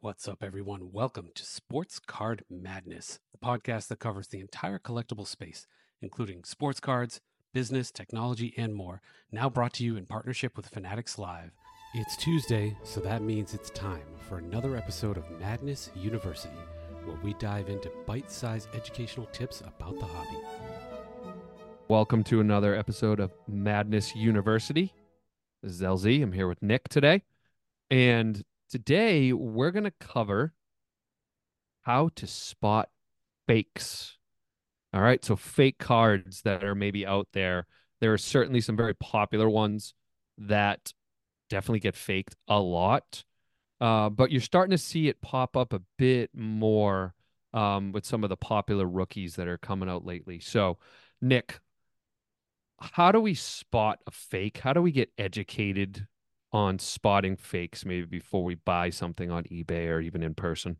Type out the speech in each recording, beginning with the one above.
What's up, everyone? Welcome to Sports Card Madness, the podcast that covers the entire collectible space, including sports cards, business, technology, and more. Now brought to you in partnership with Fanatics Live. It's Tuesday, so that means it's time for another episode of Madness University, where we dive into bite sized educational tips about the hobby. Welcome to another episode of Madness University. This is LZ. I'm here with Nick today. And today we're going to cover how to spot fakes. All right. So, fake cards that are maybe out there. There are certainly some very popular ones that definitely get faked a lot. Uh, but you're starting to see it pop up a bit more um, with some of the popular rookies that are coming out lately. So, Nick, how do we spot a fake? How do we get educated on spotting fakes maybe before we buy something on eBay or even in person?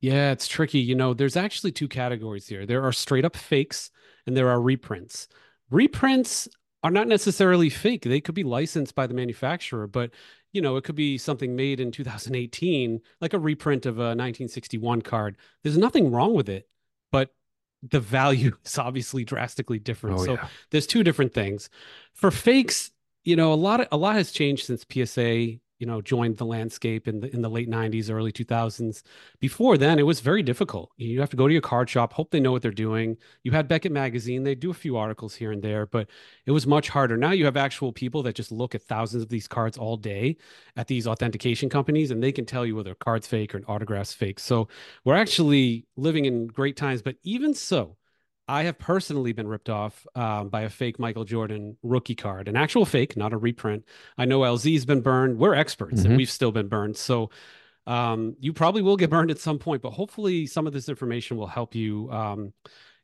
Yeah, it's tricky. You know, there's actually two categories here. There are straight up fakes and there are reprints. Reprints are not necessarily fake. They could be licensed by the manufacturer, but you know, it could be something made in 2018, like a reprint of a 1961 card. There's nothing wrong with it, but the value is obviously drastically different. Oh, so yeah. there's two different things. For fakes, you know, a lot a lot has changed since PSA, you know, joined the landscape in the in the late 90s, early 2000s. Before then, it was very difficult. You have to go to your card shop, hope they know what they're doing. You had Beckett magazine, they do a few articles here and there, but it was much harder. Now you have actual people that just look at thousands of these cards all day at these authentication companies and they can tell you whether a card's fake or an autograph's fake. So we're actually living in great times, but even so, I have personally been ripped off um, by a fake Michael Jordan rookie card, an actual fake, not a reprint. I know LZ's been burned. We're experts, Mhm. and we've still been burned. So um, you probably will get burned at some point, but hopefully some of this information will help you. Um,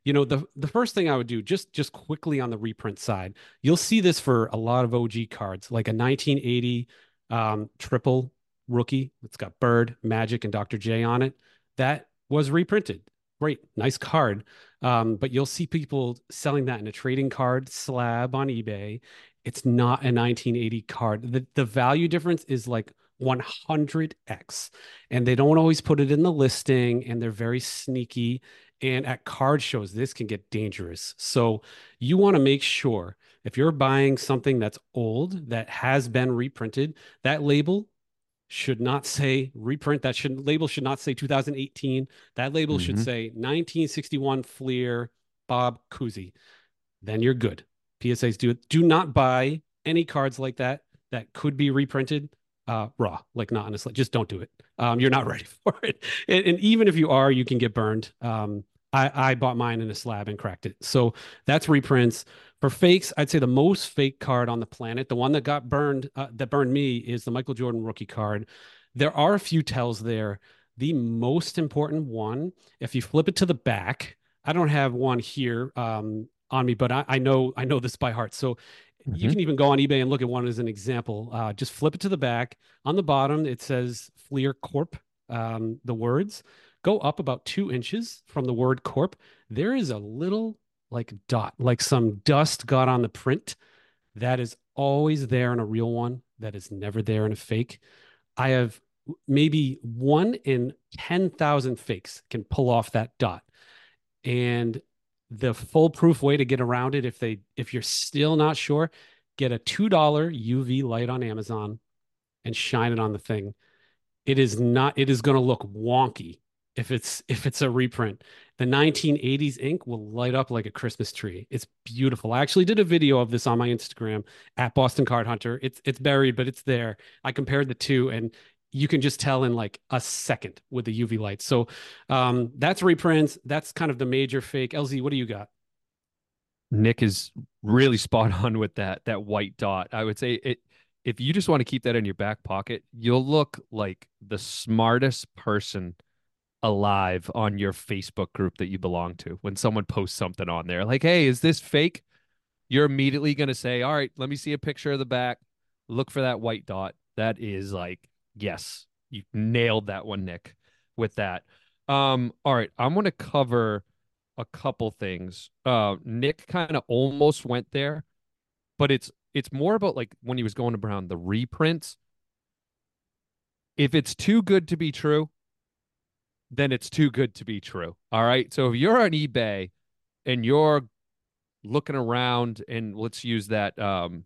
you know, the the first thing I would do, just just quickly on the reprint side, you'll see this for a lot of OG cards, like a 1980 um, triple rookie. It's got Bird, Magic, and Dr. J on it. That was reprinted. Great, nice card. Um, but you'll see people selling that in a trading card slab on eBay. It's not a 1980 card. The, the value difference is like 100x. And they don't always put it in the listing, and they're very sneaky. And at card shows, this can get dangerous. So you want to make sure if you're buying something that's old, that has been reprinted, that label should not say reprint. That should label should not say 2018. That label should Mhm. say 1961 Fleer Bob Cousy. Then you're good. PSAs do it. Do not buy any cards like that that could be reprinted uh, raw, like not honestly. Just don't do it. Um, you're not ready for it. And, and even if you are, you can get burned. Um, I, I bought mine in a slab and cracked it. So that's reprints. For fakes, I'd say the most fake card on the planet, the one that got burned, uh, that burned me, is the Michael Jordan rookie card. There are a few tells there. The most important one, if you flip it to the back, I don't have one here um, on me, but I, I know I know this by heart. So you Mhm. can even go on eBay and look at one as an example. Uh, just flip it to the back. On the bottom, it says Fleer Corp. Um, the words go up about two inches from the word Corp. There is a little like dot, like some dust got on the print. That is always there in a real one. That is never there in a fake. I have maybe one in 10,000 fakes can pull off that dot. And the foolproof way to get around it, if they if you're still not sure, get a $2 UV light on Amazon and shine it on the thing. It is not, it is going to look wonky if it's if it's a reprint. The 1980s ink will light up like a Christmas tree. It's beautiful. I actually did a video of this on my Instagram at Boston Card Hunter. It's it's buried, but it's there. I compared the two and you can just tell in like a second with the UV light. So um, that's reprints. That's kind of the major fake. LZ, what do you got? Nick is really spot on with that that white dot. I would say it if you just want to keep that in your back pocket, you'll look like the smartest person alive on your Facebook group that you belong to. When someone posts something on there like, "Hey, is this fake?" You're immediately going to say, "All right, let me see a picture of the back. Look for that white dot." That is like, yes, you nailed that one, Nick, with that. Um, all right, I'm going to cover a couple things. Uh, Nick kind of almost went there, but it's it's more about like when he was going around the reprints. If it's too good to be true, then it's too good to be true. All right. So if you're on eBay and you're looking around and let's use that um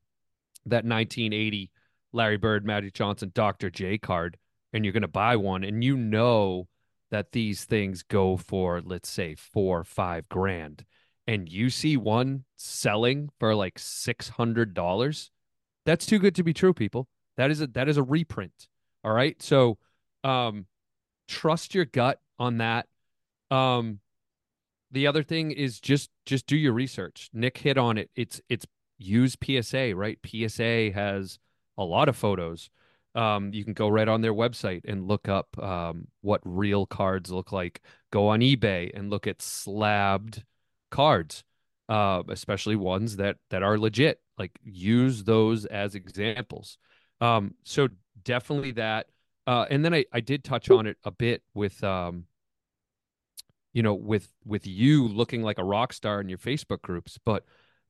that 1980 Larry Bird, Magic Johnson, Dr. J card, and you're going to buy one, and you know that these things go for, let's say, four, five grand, and you see one selling for like six hundred dollars, that's too good to be true, people. That is a that is a reprint. All right, so um, trust your gut on that. Um, the other thing is just just do your research. Nick hit on it. It's it's use PSA, right? PSA has a lot of photos. Um, you can go right on their website and look up um, what real cards look like. Go on eBay and look at slabbed cards, uh, especially ones that that are legit. Like use those as examples. Um, so definitely that. Uh, and then I, I did touch on it a bit with um, you know, with with you looking like a rock star in your Facebook groups, but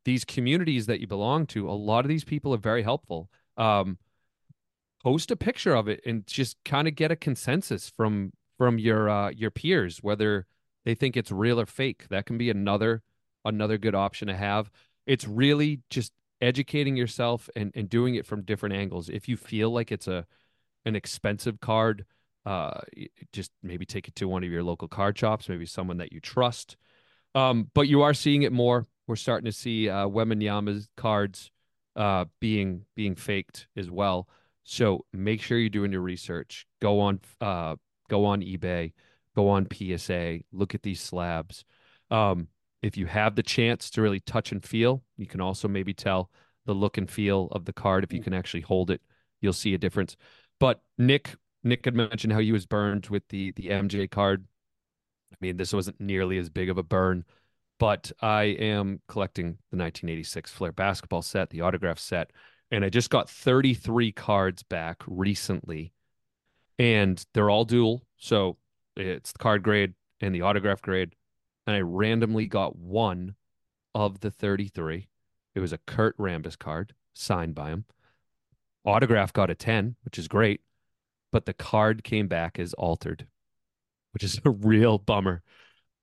these communities that you belong to, a lot of these people are very helpful. Um, post a picture of it and just kind of get a consensus from from your uh, your peers whether they think it's real or fake. That can be another another good option to have. It's really just educating yourself and and doing it from different angles. If you feel like it's a an expensive card, uh, just maybe take it to one of your local card shops, maybe someone that you trust. Um, but you are seeing it more. We're starting to see uh, Wembanyama's cards uh, being being faked as well. So make sure you're doing your research. Go on uh, go on eBay, go on PSA, look at these slabs. Um, if you have the chance to really touch and feel, you can also maybe tell the look and feel of the card. If you mm. can actually hold it, you'll see a difference. But Nick Nick had mentioned how he was burned with the the MJ card. I mean, this wasn't nearly as big of a burn, but I am collecting the 1986 Fleer basketball set, the autograph set, and I just got 33 cards back recently, and they're all dual. So it's the card grade and the autograph grade, and I randomly got one of the 33. It was a Kurt Rambis card signed by him. Autograph got a 10, which is great but the card came back as altered, which is a real bummer.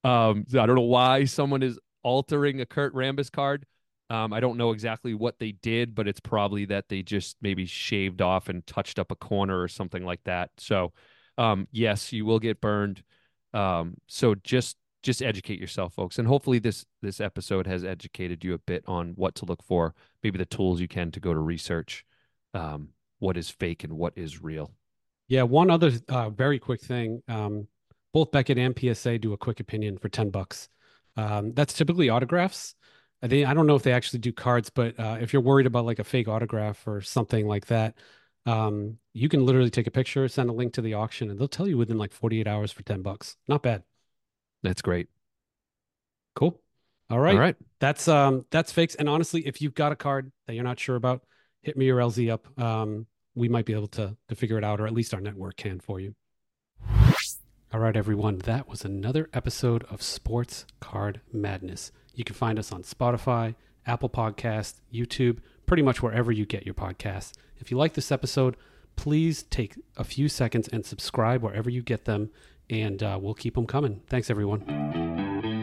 Um, I don't know why someone is altering a Kurt Rambis card. Um, I don't know exactly what they did, but it's probably that they just maybe shaved off and touched up a corner or something like that. So, um, yes, you will get burned. Um, so just just educate yourself, folks, and hopefully this this episode has educated you a bit on what to look for, maybe the tools you can to go to research um, what is fake and what is real. Yeah, one other uh, very quick thing. Um, both Beckett and PSA do a quick opinion for 10 bucks. Um, that's typically autographs. They, I don't know if they actually do cards, but uh, if you're worried about like a fake autograph or something like that, um, you can literally take a picture, send a link to the auction, and they'll tell you within like 48 hours for 10 bucks. Not bad. That's great. Cool. All right. All right. That's um that's fakes. And honestly, if you've got a card that you're not sure about, hit me or LZ up. Um, we might be able to to figure it out, or at least our network can for you. All right, everyone, that was another episode of Sports Card Madness. You can find us on Spotify, Apple Podcast, YouTube, pretty much wherever you get your podcasts. If you like this episode, please take a few seconds and subscribe wherever you get them, and uh, we'll keep them coming. Thanks, everyone.